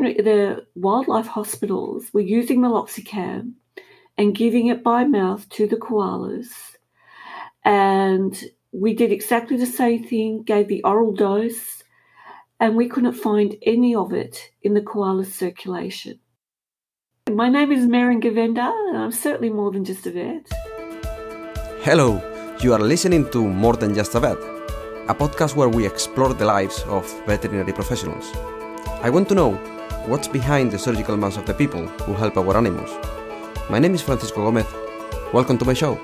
the wildlife hospitals were using meloxicam and giving it by mouth to the koalas. And we did exactly the same thing, gave the oral dose, and we couldn't find any of it in the koala's circulation. My name is Merran Govendir, and I'm certainly more than just a vet. Hello, you are listening to More Than Just a Vet, a podcast where we explore the lives of veterinary professionals. I want to know what's behind the surgical minds of the people who help our animals. My name is Francisco Gomez. Welcome to my show.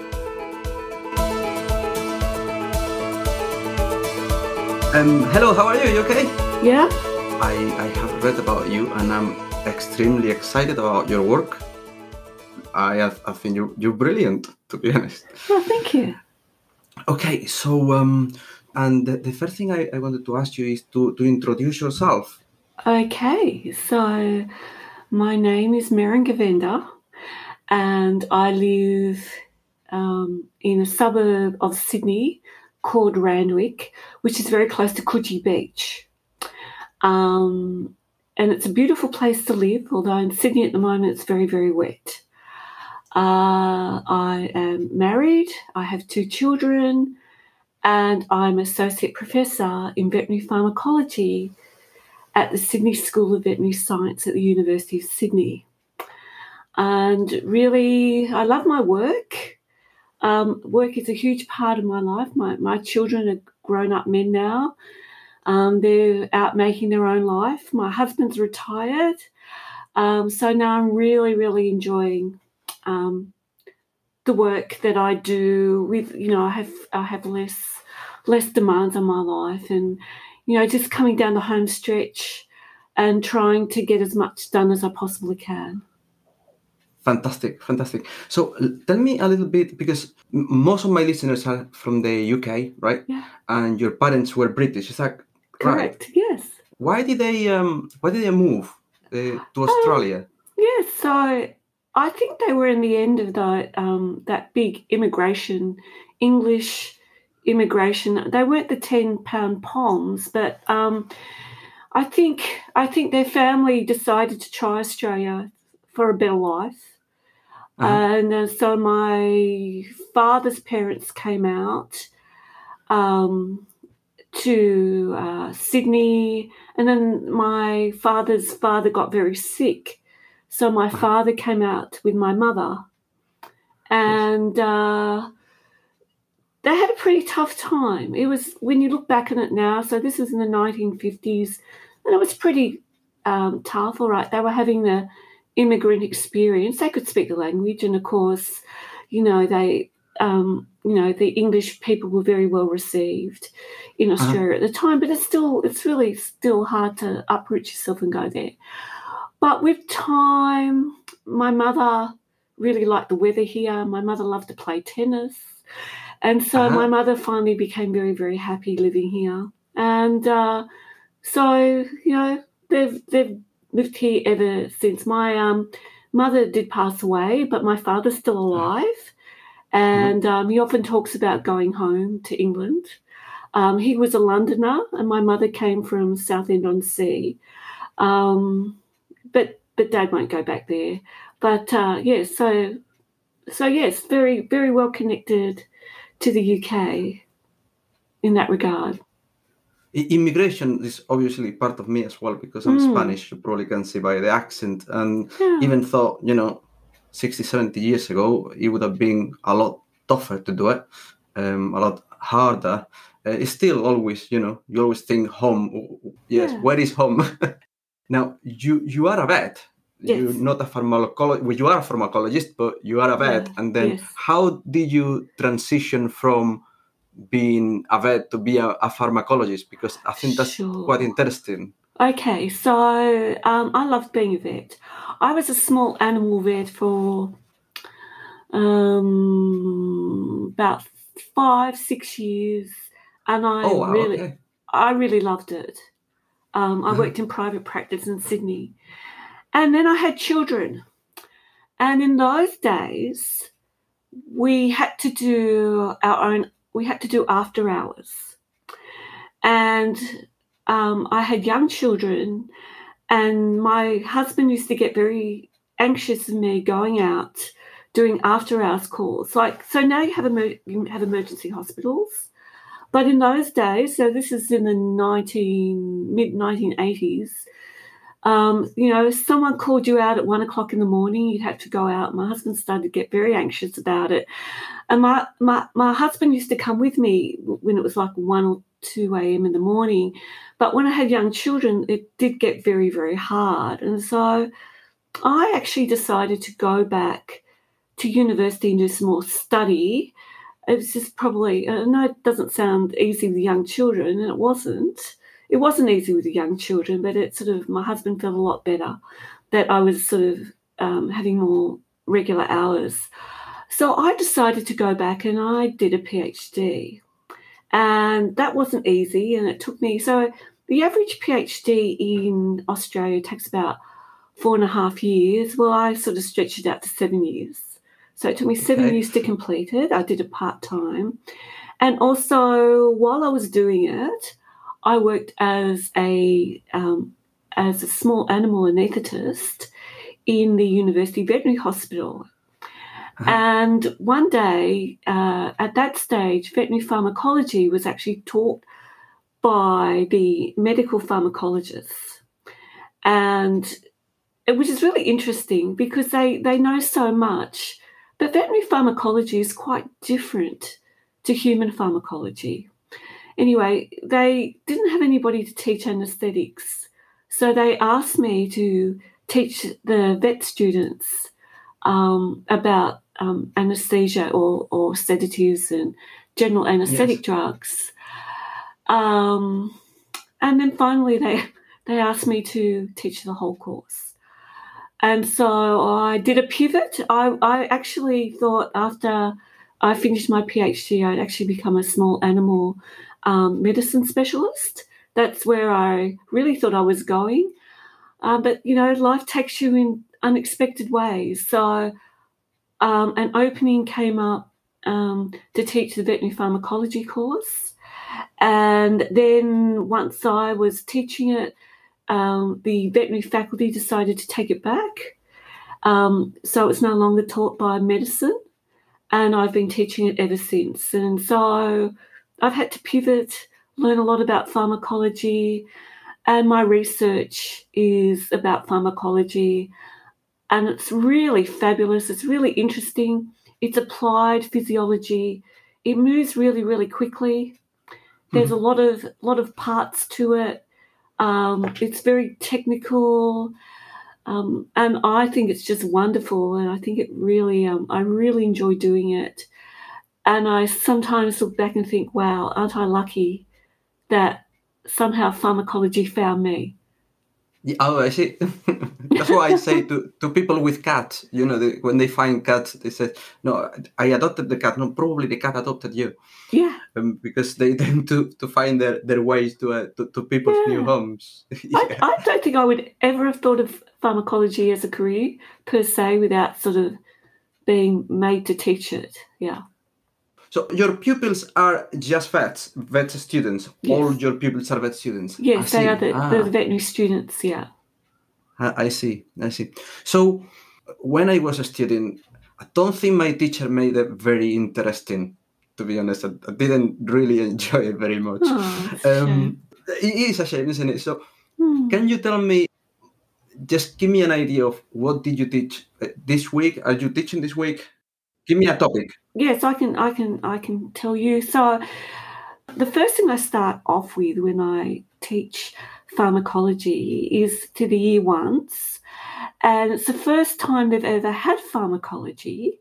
Um, hello, how are you? You okay? Yeah. I, I have read about you and I'm extremely excited about your work. I, I think you're, you're brilliant, to be honest. Well, thank you. Okay, so um, and the, the first thing I, I wanted to ask you is to, to introduce yourself. Okay, so my name is Merran Govendir and I live um, in a suburb of Sydney called Randwick, which is very close to Coogee Beach. Um, and it's a beautiful place to live, although in Sydney at the moment it's very, very wet. Uh, I am married, I have two children, and I'm associate professor in veterinary pharmacology at the Sydney School of Veterinary Science at the University of Sydney. And really, I love my work. Um, work is a huge part of my life. My, my children are grown up men now. Um, they're out making their own life. My husband's retired. Um, so now I'm really, really enjoying um, the work that I do with, you know, I have, I have less, less demands on my life and, you know, just coming down the home stretch and trying to get as much done as I possibly can. Fantastic, fantastic. So tell me a little bit because most of my listeners are from the UK, right? Yeah. And your parents were British, is that correct? Right? Yes. Why did they um why did they move uh, to um, Australia? Um, yes, so I think they were in the end of the um, that big immigration, English immigration. They weren't the ten pound poms, but um, I think I think their family decided to try Australia for a better life. Uh-huh. And uh, so my father's parents came out um, to uh, Sydney, and then my father's father got very sick. So my father came out with my mother, and uh, they had a pretty tough time. It was when you look back on it now. So this is in the 1950s, and it was pretty um, tough. All right, they were having the immigrant experience. They could speak the language, and of course, you know they, um, you know, the English people were very well received in uh-huh. Australia uh-huh. at the time. But it's still, it's really still hard to uproot yourself and go there. But with time, my mother really liked the weather here. My mother loved to play tennis. And so uh-huh. my mother finally became very, very happy living here. And uh, so, you know, they've, they've lived here ever since. My um, mother did pass away, but my father's still alive. And um, he often talks about going home to England. Um, he was a Londoner, and my mother came from Southend on Sea. Um, but but Dad won't go back there. But uh, yeah, so so yes, very very well connected to the UK in that regard immigration is obviously part of me as well because I'm mm. Spanish. You probably can see by the accent. And yeah. even though, you know, 60, 70 years ago, it would have been a lot tougher to do it, um, a lot harder. Uh, it's still always, you know, you always think home. Yes, yeah. where is home? now, you you are a vet. Yes. You're not a pharmacologist. Well, you are a pharmacologist, but you are a vet. Yeah. And then, yes. how did you transition from being a vet to be a, a pharmacologist because I think that's sure. quite interesting. Okay, so um, I loved being a vet. I was a small animal vet for um, about five, six years, and I oh, wow, really, okay. I really loved it. Um, I uh-huh. worked in private practice in Sydney, and then I had children, and in those days, we had to do our own we had to do after hours. And um, I had young children, And my husband used to get very anxious of me going out doing after hours calls. Like, so now you have, emer- you have emergency hospitals. But in those days, so this is in the 19, mid 1980s, um, you know, someone called you out at one o'clock in the morning, you'd have to go out. My husband started to get very anxious about it. And my, my, my husband used to come with me when it was like 1 or 2 a.m. in the morning. But when I had young children, it did get very, very hard. And so I actually decided to go back to university and do some more study. It was just probably, I know it doesn't sound easy with young children, and it wasn't. It wasn't easy with the young children, but it sort of, my husband felt a lot better that I was sort of um, having more regular hours. So I decided to go back and I did a PhD. And that wasn't easy, and it took me, so the average PhD in Australia takes about four and a half years. Well, I sort of stretched it out to seven years. So it took me seven okay. years to complete it. I did it part time. And also, while I was doing it, I worked as a um, as a small animal anaesthetist in the University Veterinary Hospital. Uh-huh. And one day, uh, at that stage, veterinary pharmacology was actually taught by the medical pharmacologists. And which is really interesting because they, they know so much. But veterinary pharmacology is quite different to human pharmacology. Anyway, they didn't have anybody to teach anesthetics. So they asked me to teach the vet students um, about um, anesthesia or, or, sedatives and general anesthetic yes. drugs. Um, and then finally, they, they asked me to teach the whole course. And so I did a pivot. I, I actually thought after I finished my PhD, I'd actually become a small animal um, medicine specialist. That's where I really thought I was going. Uh, but, you know, life takes you in unexpected ways. So um, an opening came up um, to teach the veterinary pharmacology course. And then once I was teaching it, um, the veterinary faculty decided to take it back. Um, so it's no longer taught by medicine, and I've been teaching it ever since. And so I've had to pivot, learn a lot about pharmacology, and my research is about pharmacology. And it's really fabulous, it's really interesting. It's applied physiology. It moves really, really quickly. There's mm-hmm. a lot of lot of parts to it um, it's very technical, um, and I think it's just wonderful. And I think it really, um, I really enjoy doing it. And I sometimes look back and think, wow, aren't I lucky that somehow pharmacology found me? Yeah, oh, I see. That's why I say to, to people with cats, you know, they, when they find cats, they say, no, I adopted the cat. No, probably the cat adopted you. Yeah. Um, because they tend to, to find their, their ways to, uh, to, to people's yeah. new homes. yeah. I, I don't think I would ever have thought of pharmacology as a career per se without sort of being made to teach it. Yeah. So your pupils are just vets, vet students. Yes. All your pupils are vet students. Yes, I they see. are the, ah. the veterinary students. Yeah. I see. I see. So when I was a student, I don't think my teacher made it very interesting. To be honest, I, I didn't really enjoy it very much. Oh, um, it is a shame, isn't it? So, hmm. can you tell me? Just give me an idea of what did you teach uh, this week? Are you teaching this week? Give me a topic. Yes, I can. I can. I can tell you. So, the first thing I start off with when I teach pharmacology is to the year ones, and it's the first time they've ever had pharmacology,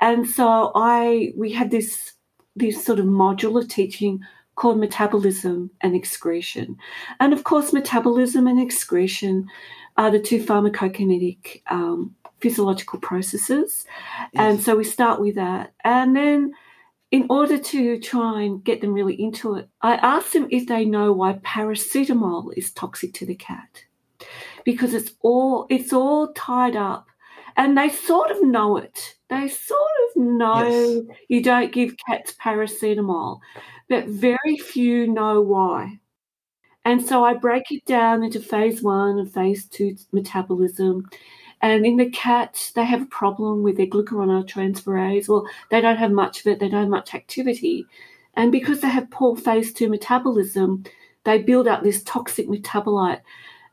and so I we had this this sort of module of teaching called metabolism and excretion, and of course metabolism and excretion are the two pharmacokinetic um, physiological processes. Yes. And so we start with that. And then, in order to try and get them really into it, I ask them if they know why paracetamol is toxic to the cat. Because it's all it's all tied up and they sort of know it. They sort of know yes. you don't give cats paracetamol, but very few know why. And so I break it down into phase one and phase two metabolism. And in the cat, they have a problem with their glucuronyltransferase. Well, they don't have much of it, they don't have much activity. And because they have poor phase two metabolism, they build up this toxic metabolite.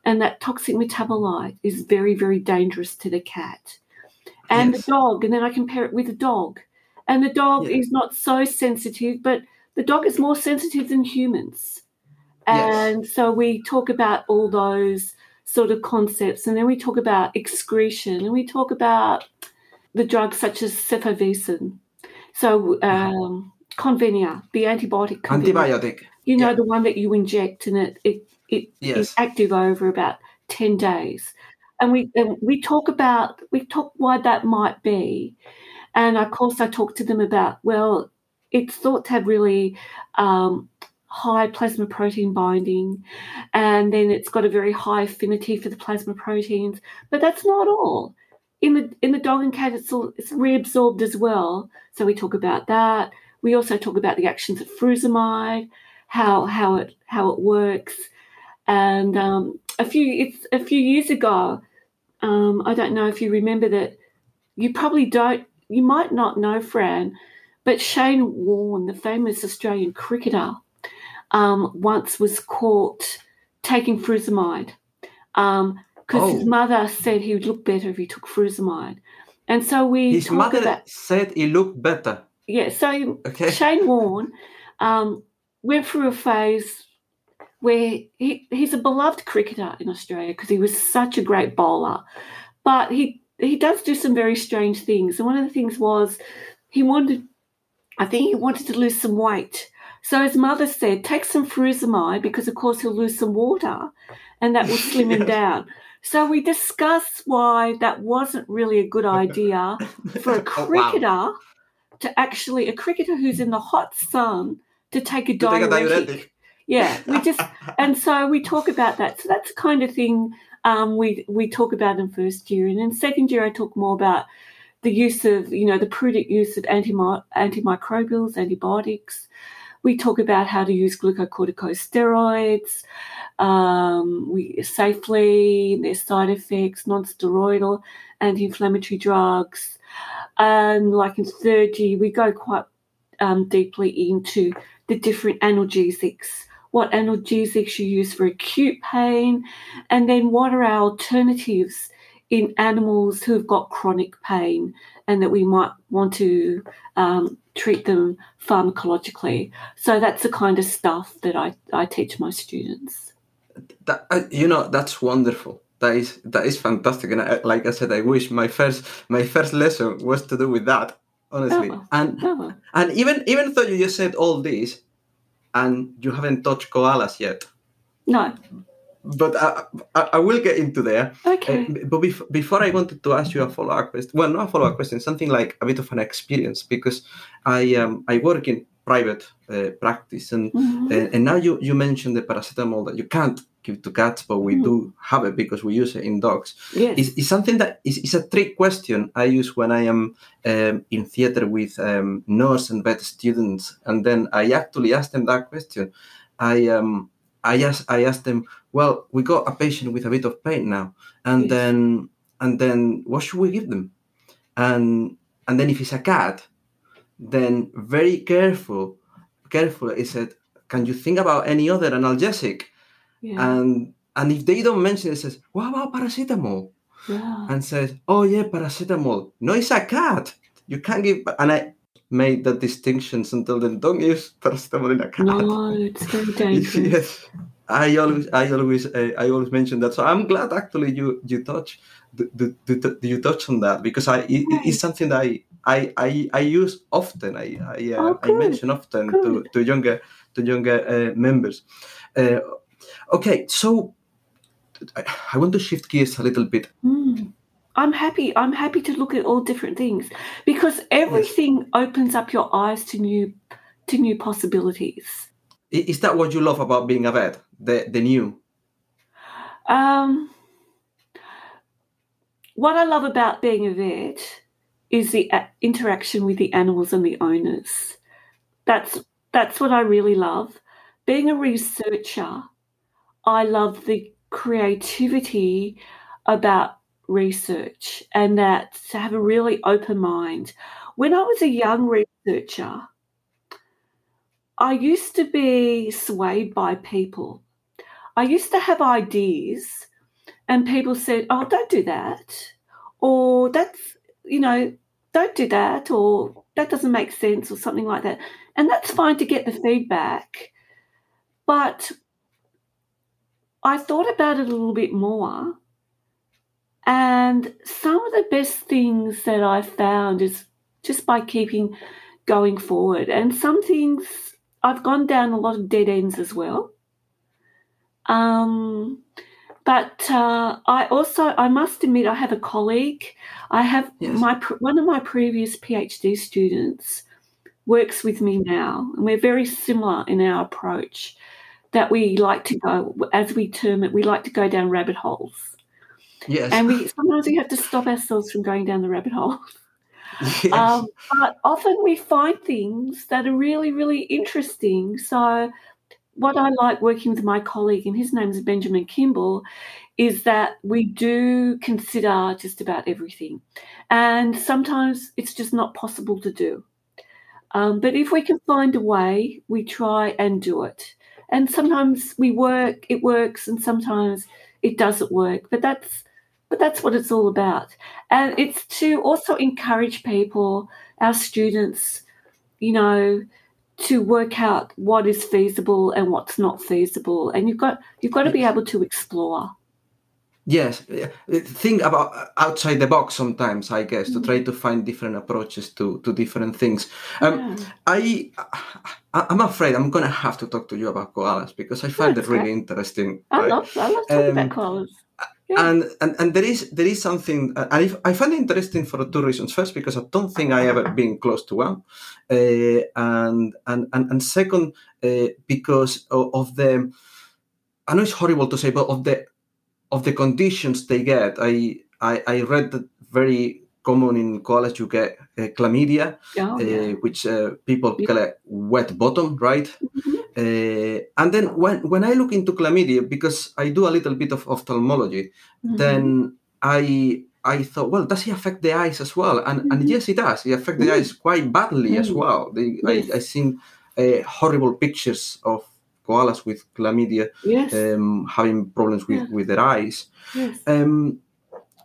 And that toxic metabolite is very, very dangerous to the cat. And yes. the dog, and then I compare it with the dog. And the dog yeah. is not so sensitive, but the dog is more sensitive than humans. And yes. so we talk about all those sort of concepts. And then we talk about excretion and we talk about the drugs such as cefovecin. So, um, Convenia, the antibiotic. Convenia, Antibiotic. You know, yeah. the one that you inject and it, it, it yes. is active over about 10 days. And we, and we talk about, we talk why that might be. And of course, I talk to them about, well, it's thought to have really um, high plasma protein binding, and then it's got a very high affinity for the plasma proteins. But that's not all. In the in the dog and cat, it's it's reabsorbed as well. So we talk about that. We also talk about the actions of frusemide, how how it how it works, and um, a few it's a few years ago. Um, I don't know if you remember that. You probably don't. You might not know, Fran, but Shane Warne, the famous Australian cricketer, um, once was caught taking frusemide because um, oh. his mother said he would look better if he took frusemide. And so we. His mother about, said he looked better. Yeah, so okay. Shane Warne um, went through a phase where he, he's a beloved cricketer in Australia because he was such a great bowler. But he, he does do some very strange things. And one of the things was he wanted, I think he wanted to lose some weight. So his mother said, take some frusemide because, of course, he'll lose some water and that will slim him down. So we discussed why that wasn't really a good idea for a cricketer oh, wow. to actually, a cricketer who's in the hot sun, to take a diuretic. Take a diuretic. Yeah, we just, and so we talk about that. So that's the kind of thing um, we we talk about in first year, and in second year I talk more about the use of, you know, the prudent use of antimi- antimicrobials, antibiotics, we talk about how to use glucocorticosteroids um, we safely, their side effects, non-steroidal anti-inflammatory drugs. And like in year, we go quite um, deeply into the different analgesics, what analgesics you use for acute pain, and then what are our alternatives in animals who've got chronic pain and that we might want to um, treat them pharmacologically. So that's the kind of stuff that I, I teach my students. That, uh, you know, that's wonderful. That is that is fantastic, and I, like I said, I wish my first my first lesson was to do with that. Honestly, oh, and oh. and even even though you just said all this, and you haven't touched koalas yet. No but I, I, I, will get into there. Okay. Uh, but bef- before I wanted to ask you a follow up question. Well, not a follow up question, something like a bit of an experience because I um I work in private uh, practice and mm-hmm. uh, and now you you mentioned the paracetamol that you can't give to cats, but we mm. do have it because we use it in dogs. Yes. It's, it's something that is, is a trick question I use when I am um, in theater with um, nurse and vet students, and then I actually ask them that question. I um I asked I asked them, well, we got a patient with a bit of pain now, and yes. then and then what should we give them? And and then if it's a cat, then very careful, careful. He said, can you think about any other analgesic? Yeah. And and if they don't mention it, says, what about paracetamol? Yeah. And says, oh yeah, paracetamol. No, it's a cat. You can't give. And I made the distinctions until then. Don't use paracetamol in a cat. No, it's very dangerous. yes, I always, I always, uh, I always mention that. So I'm glad actually you you touch, the, the, the, you touch on that because I it, it's something that I I I, I use often. I I, uh, oh, I mention often to, to younger to younger uh, members. Uh, okay, so I want to shift gears a little bit. Mm. I'm happy. I'm happy to look at all different things because everything opens up your eyes to new to new possibilities. Is that what you love about being a vet? The the new? Um, what I love about being a vet is the interaction with the animals and the owners. That's that's what I really love. Being a researcher, I love the creativity about research and that to have a really open mind. When I was a young researcher, I used to be swayed by people. I used to have ideas, and people said, Oh, don't do that. Or that's, you know, don't do that. Or that doesn't make sense, or something like that. And that's fine to get the feedback. But I thought about it a little bit more. And some of the best things that I've found is just by keeping going forward. And some things I've gone down a lot of dead ends as well. Um, but uh, I also, I must admit, I have a colleague. I have yes. my one of my previous PhD students works with me now, and we're very similar in our approach. That we like to go, as we term it, we like to go down rabbit holes. Yes. And we sometimes we have to stop ourselves from going down the rabbit hole. Yes. Um, but often we find things that are really, really interesting. So, what I like working with my colleague, and his name is Benjamin Kimble, is that we do consider just about everything. And sometimes it's just not possible to do. Um, but if we can find a way, we try and do it. And sometimes we work, it works, and sometimes it doesn't work. But that's but that's what it's all about. And it's to also encourage people, our students, you know, to work out what is feasible and what's not feasible. And you've got you've got to be able to explore. Yes, think about outside the box sometimes. I guess mm-hmm. to try to find different approaches to to different things. Um, yeah. I I'm afraid I'm gonna have to talk to you about koalas because I find it really interesting. I right? love I love talking um, about koalas. And, and and there is there is something uh, and if, I find it interesting for two reasons. First, because I don't think I ever been close to one, uh, and, and and and second, uh, because of, of, the I know it's horrible to say, but of the of the conditions they get. I I, I read that very common in college you get uh, chlamydia, oh, yeah. which uh, people yeah. call it wet bottom, right? Mm-hmm. Uh, and then when, when I look into chlamydia, because I do a little bit of ophthalmology, mm-hmm. then I I thought, well, does it affect the eyes as well? And mm-hmm. and yes, it does. It affects the mm-hmm. eyes quite badly as mm-hmm. well. They, yes. I I seen uh, horrible pictures of koalas with chlamydia yes. um, having problems with, yeah. with their eyes. Yes. Um,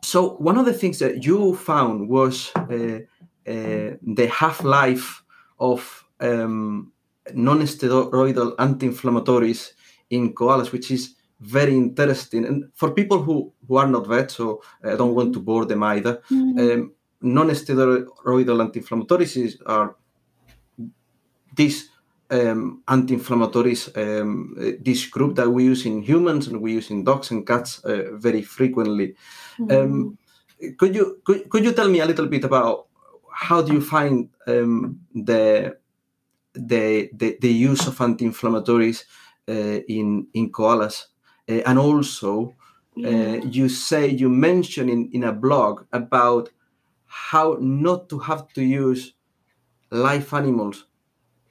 so one of the things that you found was uh, uh the half life of um, non-steroidal anti-inflammatories in koalas, which is very interesting. And for people who, who are not vets, so I don't want to bore them either, mm-hmm. um, non-steroidal anti-inflammatories are these um, anti-inflammatories, um, this group that we use in humans and we use in dogs and cats uh, very frequently. Mm-hmm. Um, could you could, could you tell me a little bit about how do you find um, the the, the, the use of anti-inflammatories uh, in in koalas, uh, and also uh, yeah. you say you mention in, in a blog about how not to have to use live animals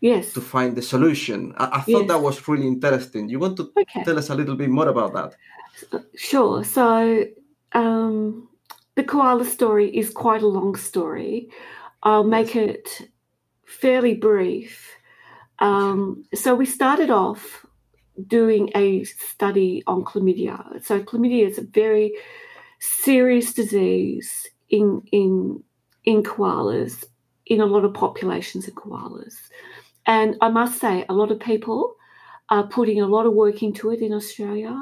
yes. to find the solution. I, I thought yes. that was really interesting. You want to okay. tell us a little bit more about that? Sure. So um, the koala story is quite a long story. I'll make it fairly brief. Um, so we started off doing a study on chlamydia. So chlamydia is a very serious disease in in in koalas, in a lot of populations of koalas. And I must say, a lot of people are putting a lot of work into it in Australia,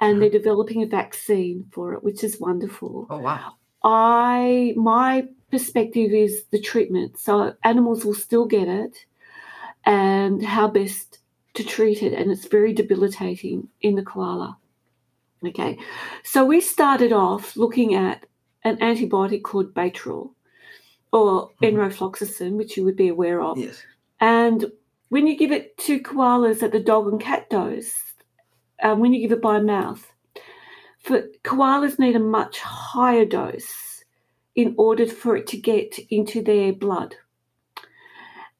and they're mm-hmm. developing a vaccine for it, which is wonderful. Oh wow! I my perspective is the treatment. So animals will still get it and how best to treat it. And it's very debilitating in the koala. Okay. So we started off looking at an antibiotic called Baytril or mm-hmm. enrofloxacin, which you would be aware of. Yes. And when you give it to koalas at the dog and cat dose, um, when you give it by mouth, for koalas need a much higher dose in order for it to get into their blood.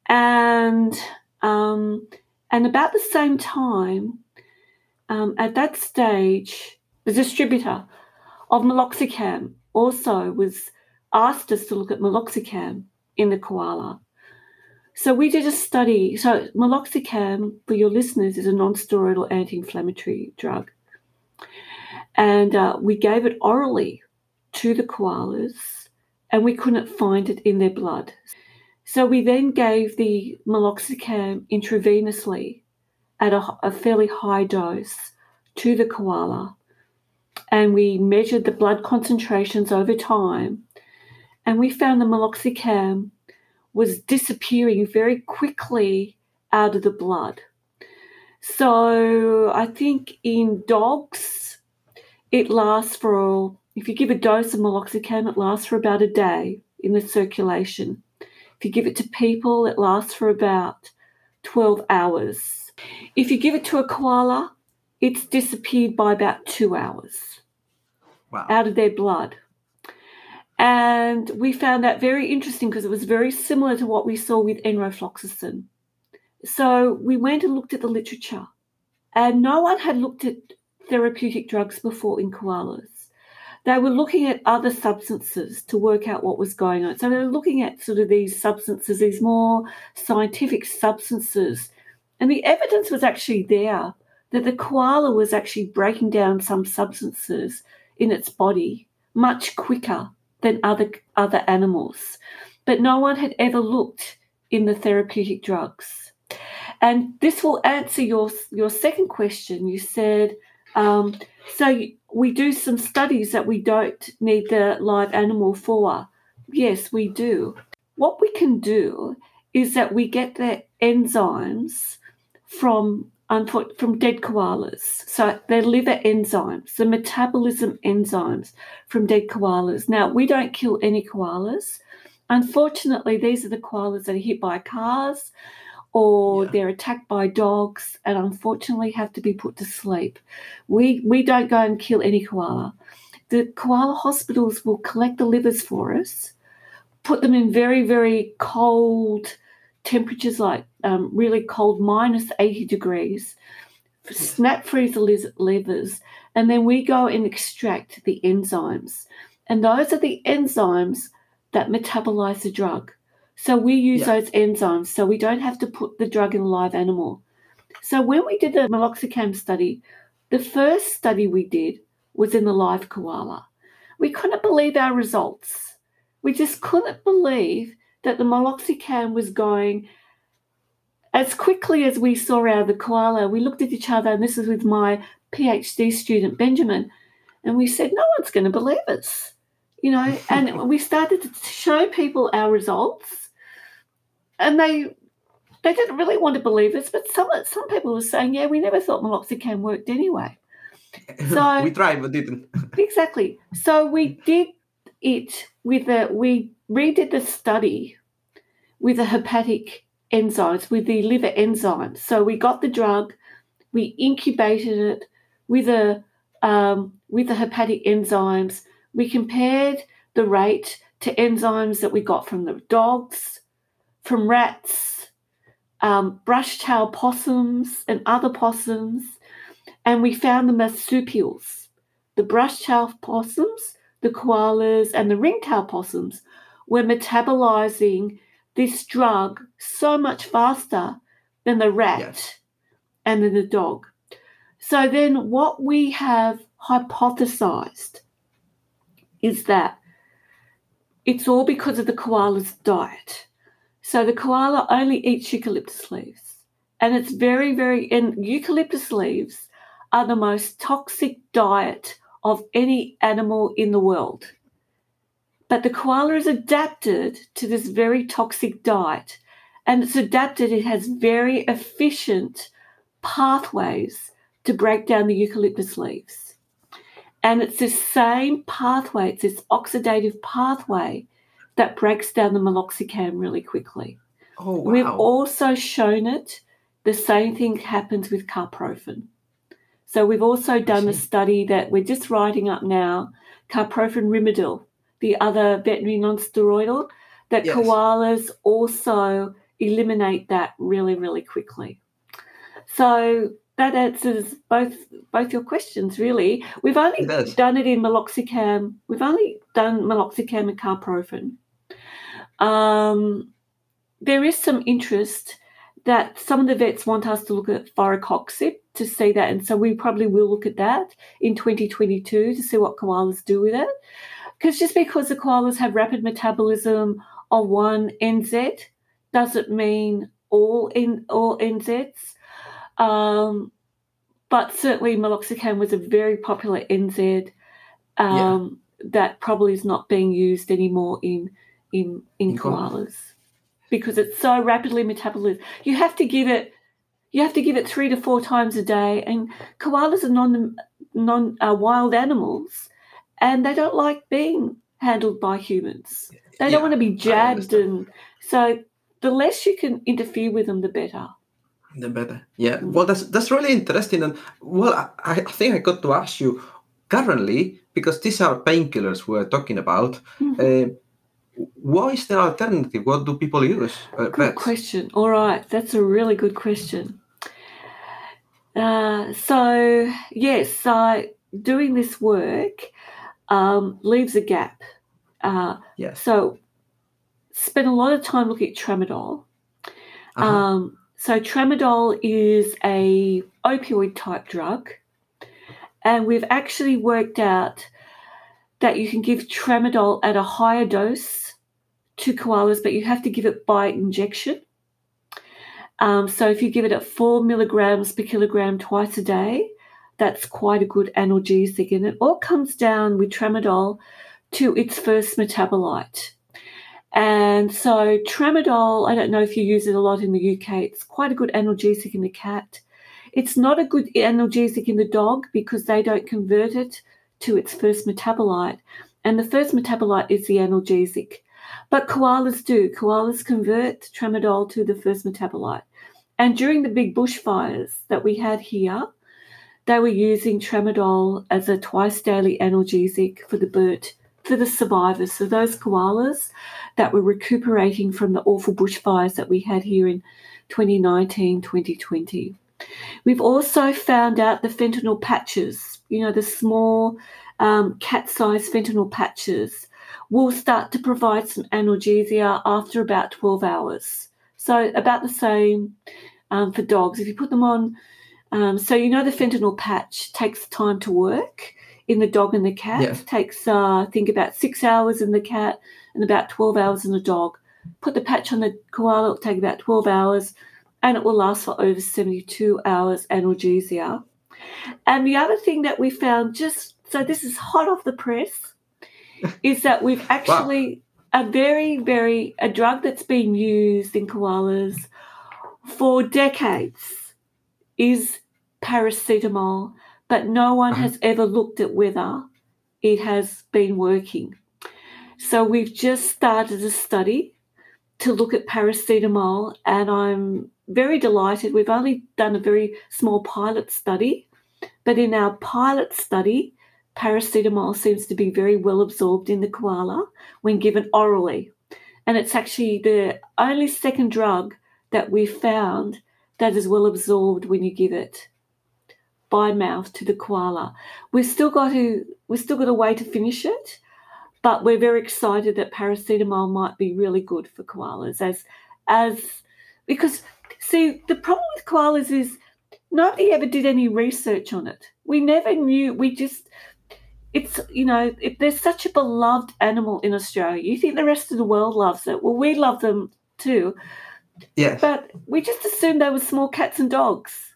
And um, and about the same time, um, at that stage, the distributor of meloxicam also was asked us to look at meloxicam in the koala. So we did a study. So meloxicam, for your listeners, is a non-steroidal anti-inflammatory drug, and uh, we gave it orally to the koalas, and we couldn't find it in their blood. So we then gave the meloxicam intravenously at a, a fairly high dose to the koala, and we measured the blood concentrations over time, and we found the meloxicam was disappearing very quickly out of the blood. So I think in dogs, it lasts for, if you give a dose of meloxicam, it lasts for about a day in the circulation. If you give it to people, it lasts for about 12 hours. If you give it to a koala, it's disappeared by about two hours wow. out of their blood. And we found that very interesting because it was very similar to what we saw with enrofloxacin. So we went and looked at the literature, and no one had looked at therapeutic drugs before in koalas. They were looking at other substances to work out what was going on. So they were looking at sort of these substances, these more scientific substances. And the evidence was actually there that the koala was actually breaking down some substances in its body much quicker than other other animals. But no one had ever looked in the therapeutic drugs. And this will answer your your second question. You said um, so. We do some studies that we don't need the live animal for. Yes, we do. What we can do is that we get the enzymes from from dead koalas. So their liver enzymes, the metabolism enzymes from dead koalas. Now, we don't kill any koalas. Unfortunately, these are the koalas that are hit by cars or yeah. they're attacked by dogs and unfortunately have to be put to sleep. We we don't go and kill any koala. The koala hospitals will collect the livers for us, put them in very, very cold temperatures like um, really cold, minus 80 degrees, snap freeze the livers, and then we go and extract the enzymes. And those are the enzymes that metabolize the drug. So we use yeah. those enzymes so we don't have to put the drug in a live animal. So when we did the meloxicam study, the first study we did was in the live koala. We couldn't believe our results. We just couldn't believe that the meloxicam was going as quickly as we saw out of the koala. We looked at each other, and this is with my PhD student Benjamin, and we said, "No one's going to believe us," you know. and we started to show people our results, and they they didn't really want to believe us, but some some people were saying, "Yeah, we never thought meloxicam worked anyway." So we tried, but didn't. exactly. So we did it with a we redid the study with the hepatic enzymes, with the liver enzymes. So we got the drug, we incubated it with a um, with the hepatic enzymes. We compared the rate to enzymes that we got from the dogs, from rats, um, brush tail possums, and other possums, and we found the marsupials, the brush tail possums, the koalas, and the ringtail possums were metabolizing this drug so much faster than the rat yes. and then the dog. So then what we have hypothesized is that it's all because of the koala's diet. So the koala only eats eucalyptus leaves. And it's very, very, and eucalyptus leaves are the most toxic diet of any animal in the world. But the koala is adapted to this very toxic diet. And it's adapted, it has very efficient pathways to break down the eucalyptus leaves. And it's this same pathway, it's this oxidative pathway that breaks down the meloxicam really quickly. Oh, wow. We've also shown it. The same thing happens with carprofen. So we've also done a study that we're just writing up now, carprofen rimadyl the other veterinary non-steroidal, that yes. koalas also eliminate that really, really quickly. So that answers both both your questions. Really, we've only It done it in meloxicam. We've only done meloxicam and carprofen. Um, there is some interest that some of the vets want us to look at firocoxib to see that, and so we probably will look at that in 2022 to see what koalas do with it. Because just because the koalas have rapid metabolism of one NSAID doesn't mean all in all NSAIDs. Um, but certainly meloxicam was a very popular NSAID um, that probably is not being used anymore in in in In koalas. koalas because it's so rapidly metabolized. You have to give it you have to give it three to four times a day, and koalas are non non uh, wild animals, and they don't like being handled by humans. They Yeah, don't want to be jabbed, and so the less you can interfere with them, the better. The better. Yeah. Well, that's that's really interesting. And well, I, I think I got to ask you currently because these are painkillers we're talking about. Uh, what is the alternative? What do people use? Uh, Good vets? question. All right, that's a really good question. Uh, so yes, uh, doing this work um, leaves a gap. Uh, Yes. so spend a lot of time looking at tramadol. Uh-huh. Um, so tramadol is a opioid type drug, and we've actually worked out that you can give tramadol at a higher dose to koalas, but you have to give it by injection. Um, so if you give it at four milligrams per kilogram twice a day, that's quite a good analgesic, and it all comes down with tramadol to its first metabolite. And so tramadol, I don't know if you use it a lot in the UK, it's quite a good analgesic in the cat. It's not a good analgesic in the dog because they don't convert it to its first metabolite. And the first metabolite is the analgesic. But koalas do. Koalas convert tramadol to the first metabolite. And during the big bushfires that we had here, they were using tramadol as a twice daily analgesic for the burnt, for the survivors, so those koalas that were recuperating from the awful bushfires that we had here in 2019 2020. We've also found out the fentanyl patches, you know, the small um, cat sized fentanyl patches will start to provide some analgesia after about 12 hours. So, about the same um, for dogs. If you put them on, um, so you know, the fentanyl patch takes time to work in the dog and the cat. Yeah. Takes, uh, I think, about six hours in the cat and about 12 hours in the dog. Put the patch on the koala, it'll take about 12 hours and it will last for over 72 hours analgesia. And the other thing that we found, just so this is hot off the press, is that we've actually a very, very a drug that's been used in koalas for decades is paracetamol, but no one Uh-huh. has ever looked at whether it has been working. So we've just started a study to look at paracetamol, and I'm very delighted. We've only done a very small pilot study, but in our pilot study, paracetamol seems to be very well absorbed in the koala when given orally. And it's actually the only second drug that we've found that is well absorbed when you give it by mouth to the koala. We've still got to we've still got a way to finish it, but we're very excited that paracetamol might be really good for koalas as as because see the problem with koalas is nobody ever did any research on it. We never knew. We just it's you know if there's such a beloved animal in Australia. You think the rest of the world loves it? Well, we love them too, Yes. but we just assumed they were small cats and dogs.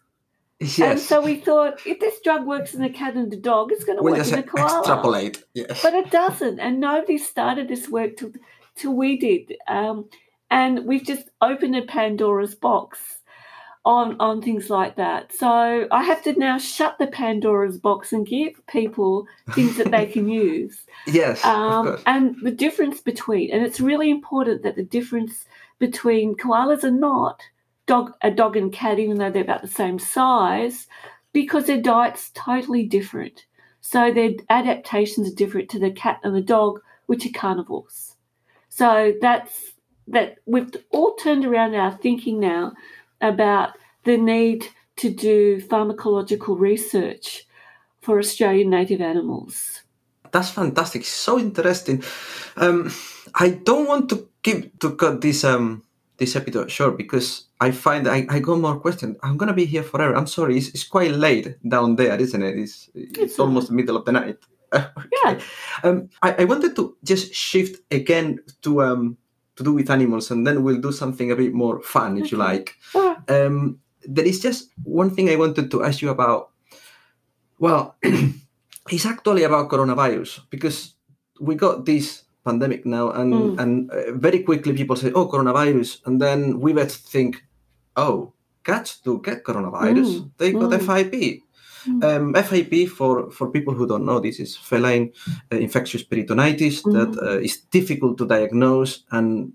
yes. And so we thought if this drug works in a cat and a dog, it's going to we'll work in a koala. extrapolate. Yes. But it doesn't, and nobody started this work till till we did. Um, and we've just opened a Pandora's box on on things like that. So I have to now shut the Pandora's box and give people things that they can use. yes. Um, and the difference between, and it's really important that the difference between koalas are not dog a dog and cat, even though they're about the same size, because their diet's totally different. So their adaptations are different to the cat and the dog, which are carnivores. So that's that we've all turned around our thinking now about the need to do pharmacological research for Australian native animals. That's fantastic. So interesting. Um, I don't want to keep to cut this um this episode short because I find I, I got more questions. I'm gonna be here forever. I'm sorry, it's, it's quite late down there, isn't it? It's it's, it's almost the middle of the night. okay. Yeah. Um, I, I wanted to just shift again to um to do with animals, and then we'll do something a bit more fun, if you like. Yeah. Um, there is just one thing I wanted to ask you about. Well, it's actually about coronavirus because we got this pandemic now, and mm. and uh, very quickly people say, "Oh, coronavirus," and then we would think, "Oh, cats do get coronavirus; mm. they got mm. FIP." Mm. Um, FIP, for, for people who don't know, this is feline uh, infectious peritonitis mm. that uh, is difficult to diagnose and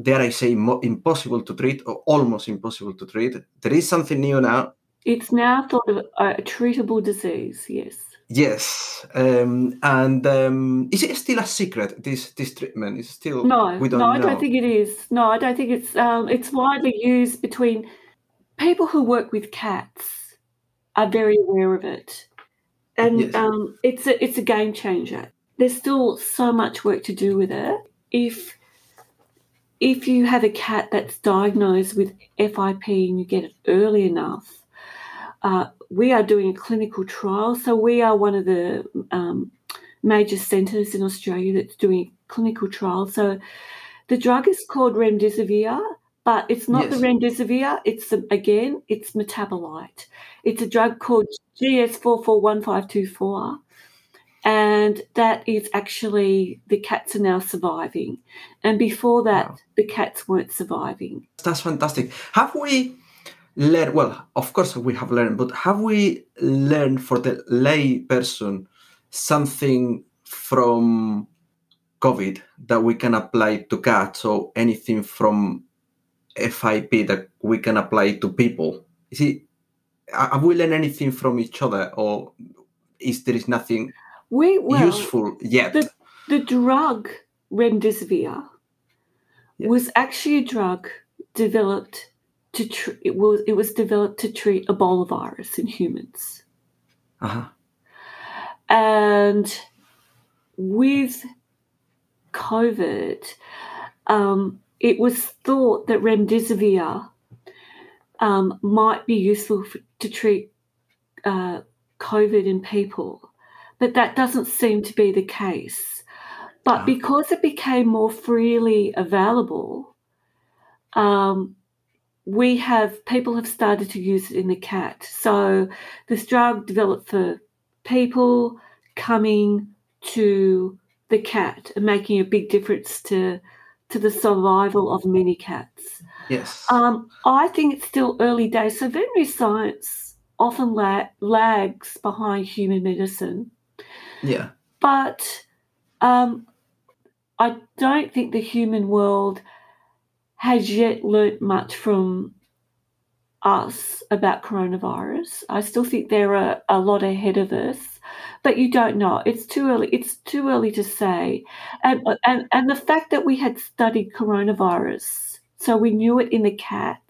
dare I say, mo- impossible to treat or almost impossible to treat. There is something new now. It's now thought of a treatable disease, yes. Yes, um, and um, is it still a secret? This this treatment is still no, we don't no, know. I don't think it is. No, I don't think it's. Um, it's widely used between people who work with cats are very aware of it, and yes. um, it's a it's a game changer. There's still so much work to do with it. If if you have a cat that's diagnosed with FIP and you get it early enough, uh, we are doing a clinical trial. So we are one of the um, major centres in Australia that's doing a clinical trial. So the drug is called remdesivir, but it's not yes. the remdesivir. It's again, it's metabolite. It's a drug called GS441524 and that is actually the cats are now surviving and before that wow. the cats weren't surviving that's fantastic have we learned well of course we have learned but have we learned for the lay person something from covid that we can apply to cats or anything from fip that we can apply to people is it have we learned anything from each other or is there is nothing we well, useful yet. The, the drug remdesivir yeah. was actually a drug developed to treat. It was it was developed to treat Ebola virus in humans. Uh-huh. And with COVID, um, it was thought that remdesivir um, might be useful for, to treat uh, COVID in people but that doesn't seem to be the case. But ah. because it became more freely available, um, we have people have started to use it in the cat. So this drug developed for people coming to the cat and making a big difference to to the survival of many cats. Yes. Um, I think it's still early days. So veterinary science often la- lags behind human medicine. Yeah. But um, I don't think the human world has yet learnt much from us about coronavirus. I still think there are a lot ahead of us, but you don't know. It's too early. It's too early to say. And and and the fact that we had studied coronavirus, so we knew it in the cat.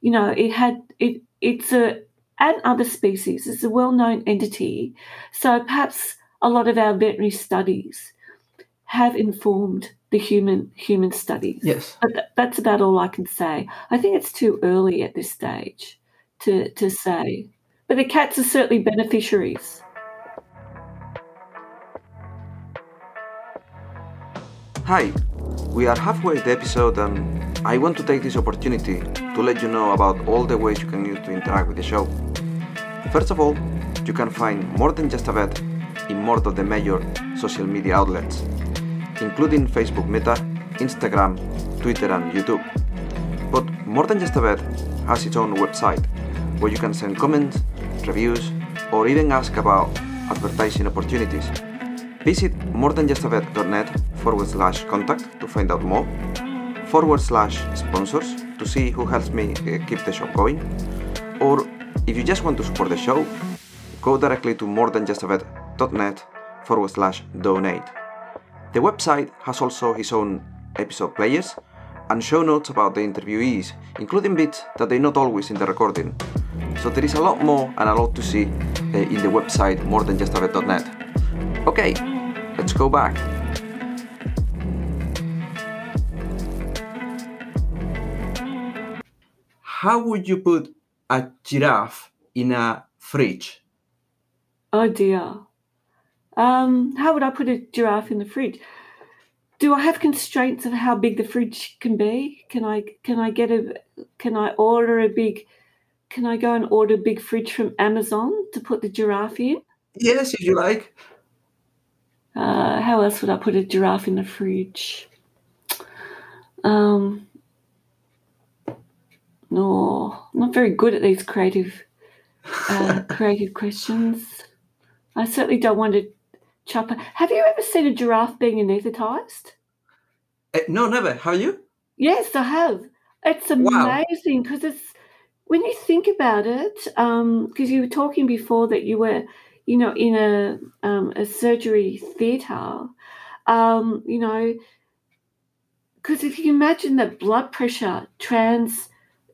You know, it had it. It's a and other species. It's a well-known entity. So perhaps a lot of our veterinary studies have informed the human human studies. Yes, but th- that's about all I can say. I think it's too early at this stage to to say, but the cats are certainly beneficiaries. Hi, we are halfway the episode, and I want to take this opportunity to let you know about all the ways you can use to interact with the show. First of all, you can find more than just a vet in more of the major social media outlets, including Facebook Meta, Instagram, Twitter, and YouTube. But More Than Just a Vet has its own website where you can send comments, reviews, or even ask about advertising opportunities. Visit morethanjustavet.net forward slash contact to find out more, forward slash sponsors to see who helps me uh, keep the show going, or if you just want to support the show, go directly to morethanjustavet.net net forward slash donate. The website has also its own episode players and show notes about the interviewees, including bits that they're not always in the recording. So there is a lot more and a lot to see uh, in the website more than just net. Okay, let's go back. How would you put a giraffe in a fridge? Oh dear. Um, how would I put a giraffe in the fridge? Do I have constraints of how big the fridge can be? Can I can I get a can I order a big can I go and order a big fridge from Amazon to put the giraffe in? Yes, if you like. Uh, how else would I put a giraffe in the fridge? Um, no, I'm not very good at these creative, uh, creative questions. I certainly don't want to chop. A... Have you ever seen a giraffe being anaesthetized? Uh, no, never. Have you? Yes, I have. It's amazing because wow. it's when you think about it. Because um, you were talking before that you were, you know, in a um, a surgery theatre. Um, you know, because if you imagine that blood pressure trans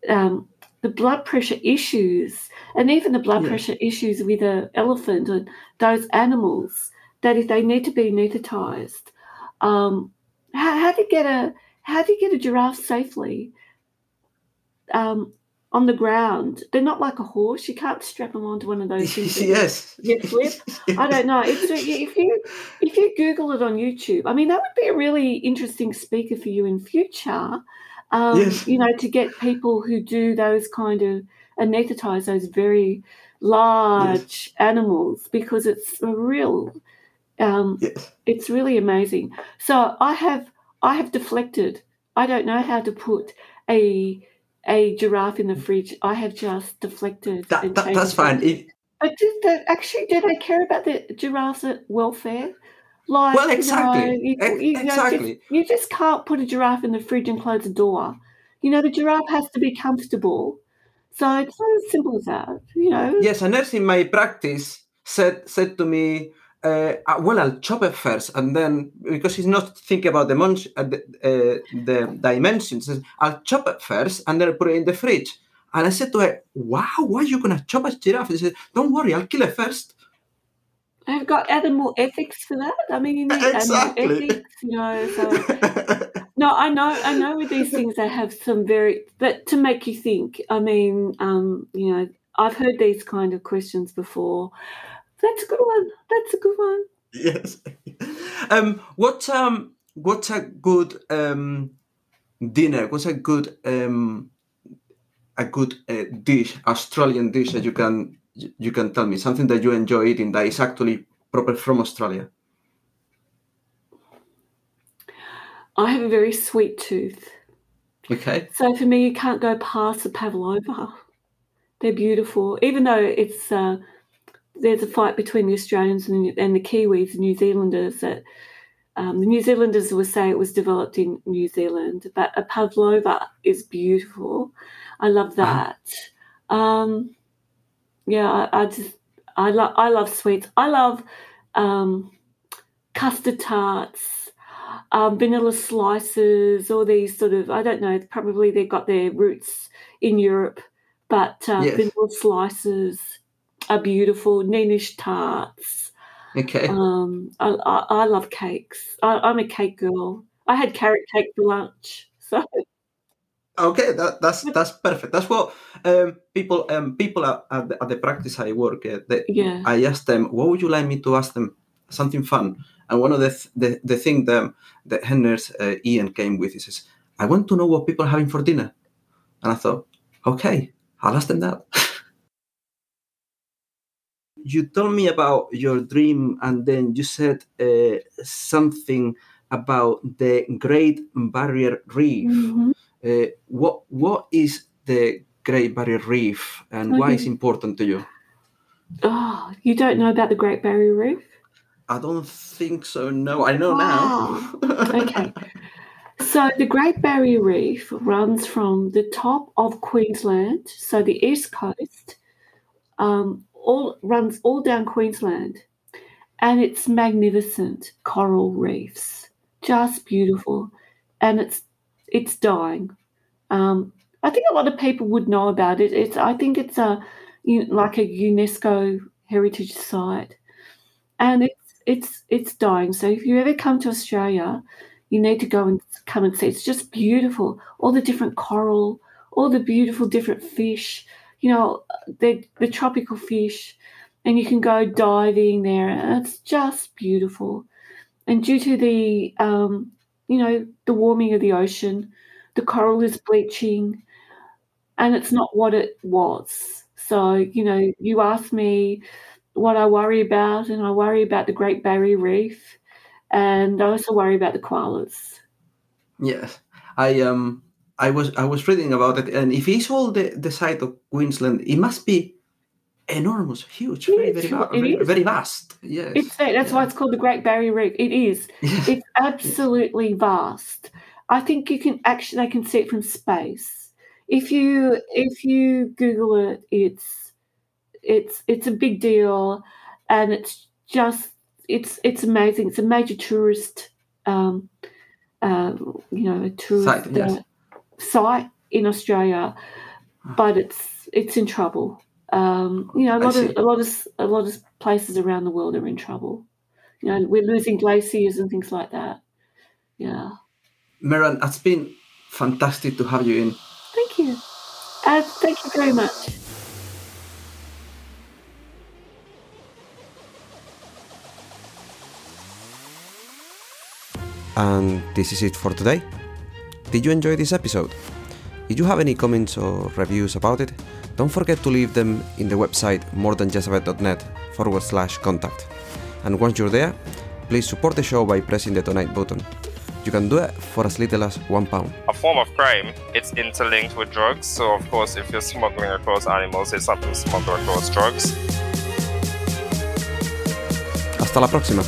um, the blood pressure issues and even the blood yeah. pressure issues with an elephant and those animals that if they need to be anesthetized, um, how, how do you get a how do you get a giraffe safely um, on the ground? They're not like a horse. You can't strap them onto one of those things. yes. Get flip. I don't know. It's, if you if you Google it on YouTube, I mean that would be a really interesting speaker for you in future um, yes. You know, to get people who do those kind of anesthetize those very large yes. animals because it's a real, um, yes. it's really amazing. So I have I have deflected. I don't know how to put a a giraffe in the fridge. I have just deflected. That, that, that's fine. It, but they, actually, do they care about the giraffe's welfare? Like, well, exactly. You know, you, exactly. Know, just, you just can't put a giraffe in the fridge and close the door. You know, the giraffe has to be comfortable. So it's not as simple as that, you know. Yes, a nurse in my practice said said to me, uh, uh "Well, I'll chop it first, and then because he's not thinking about the, mon- uh, the, uh, the dimensions, I'll chop it first, and then I'll put it in the fridge." And I said to her, "Wow, why are you gonna chop a giraffe?" She said, "Don't worry, I'll kill it first. I've got animal ethics for that. I mean, you need exactly. animal ethics, you know. So no, I know, I know. With these things, they have some very, but to make you think. I mean, um, you know, I've heard these kind of questions before. That's a good one. That's a good one. Yes. Um, what um, what's a good um dinner? What's a good um, a good uh, dish, Australian dish that you can you can tell me something that you enjoy eating that is actually proper from Australia? I have a very sweet tooth. Okay. So for me, you can't go past the pavlova. They're beautiful, even though it's uh, there's a fight between the Australians and, and the Kiwis, the New Zealanders. That um, the New Zealanders will say it was developed in New Zealand, but a pavlova is beautiful. I love that. Um, yeah, I, I just I love I love sweets. I love um, custard tarts, um, vanilla slices, all these sort of I don't know. Probably they've got their roots in Europe, but uh, yes. vanilla slices are beautiful. Neenish tarts. Okay. Um, I, I, I love cakes. I, I'm a cake girl. I had carrot cake for lunch. So Okay, that, that's that's perfect. That's what um, people um, people at, at, the, at, the, practice I work at. They, yeah. I asked them, "What would you like me to ask them? Something fun." And one of the th- the, the thing that the Henners uh, Ian came with is, "I want to know what people are having for dinner." And I thought, "Okay, I'll ask them that." you told me about your dream, and then you said uh, something about the Great Barrier Reef. Mm-hmm. Uh, what what is the Great Barrier Reef and okay. why is important to you? Oh, you don't know about the Great Barrier Reef? I don't think so. No, I know wow. now. okay. So the Great Barrier Reef runs from the top of Queensland, so the east coast, um, all runs all down Queensland, and it's magnificent coral reefs, just beautiful, and it's it's dying. Um, I think a lot of people would know about it. It's I think it's a like a UNESCO heritage site, and it's it's it's dying. So if you ever come to Australia, you need to go and come and see. It's just beautiful. All the different coral, all the beautiful different fish. You know, the the tropical fish, and you can go diving there. And it's just beautiful. And due to the um, you know the warming of the ocean, the coral is bleaching, and it's not what it was. So you know, you ask me what I worry about, and I worry about the Great Barrier Reef, and I also worry about the koalas. Yes, I um, I was I was reading about it, and if it's all the the site of Queensland, it must be enormous, huge, very very, very, very, vast. Yes, it's that's yeah. why it's called the Great Barrier Reef. It is. It's absolutely vast. I think you can actually they can see it from space. If you if you Google it, it's it's it's a big deal, and it's just it's it's amazing. It's a major tourist, um, uh, you know, a tourist site, yes. uh, site in Australia, but it's it's in trouble. Um, you know, a lot of a lot of a lot of places around the world are in trouble. You know, we're losing glaciers and things like that. Yeah. Merran, it's been fantastic to have you in. Thank you. Uh, thank you very much. And this is it for today. Did you enjoy this episode? If you have any comments or reviews about it, don't forget to leave them in the website morethanjustavet.net forward slash contact. And once you're there, please support the show by pressing the donate button. You can do it for as little as one pound. A form of crime, it's interlinked with drugs. So, of course, if you're smuggling across animals, it's something to smuggle across drugs. Hasta la próxima.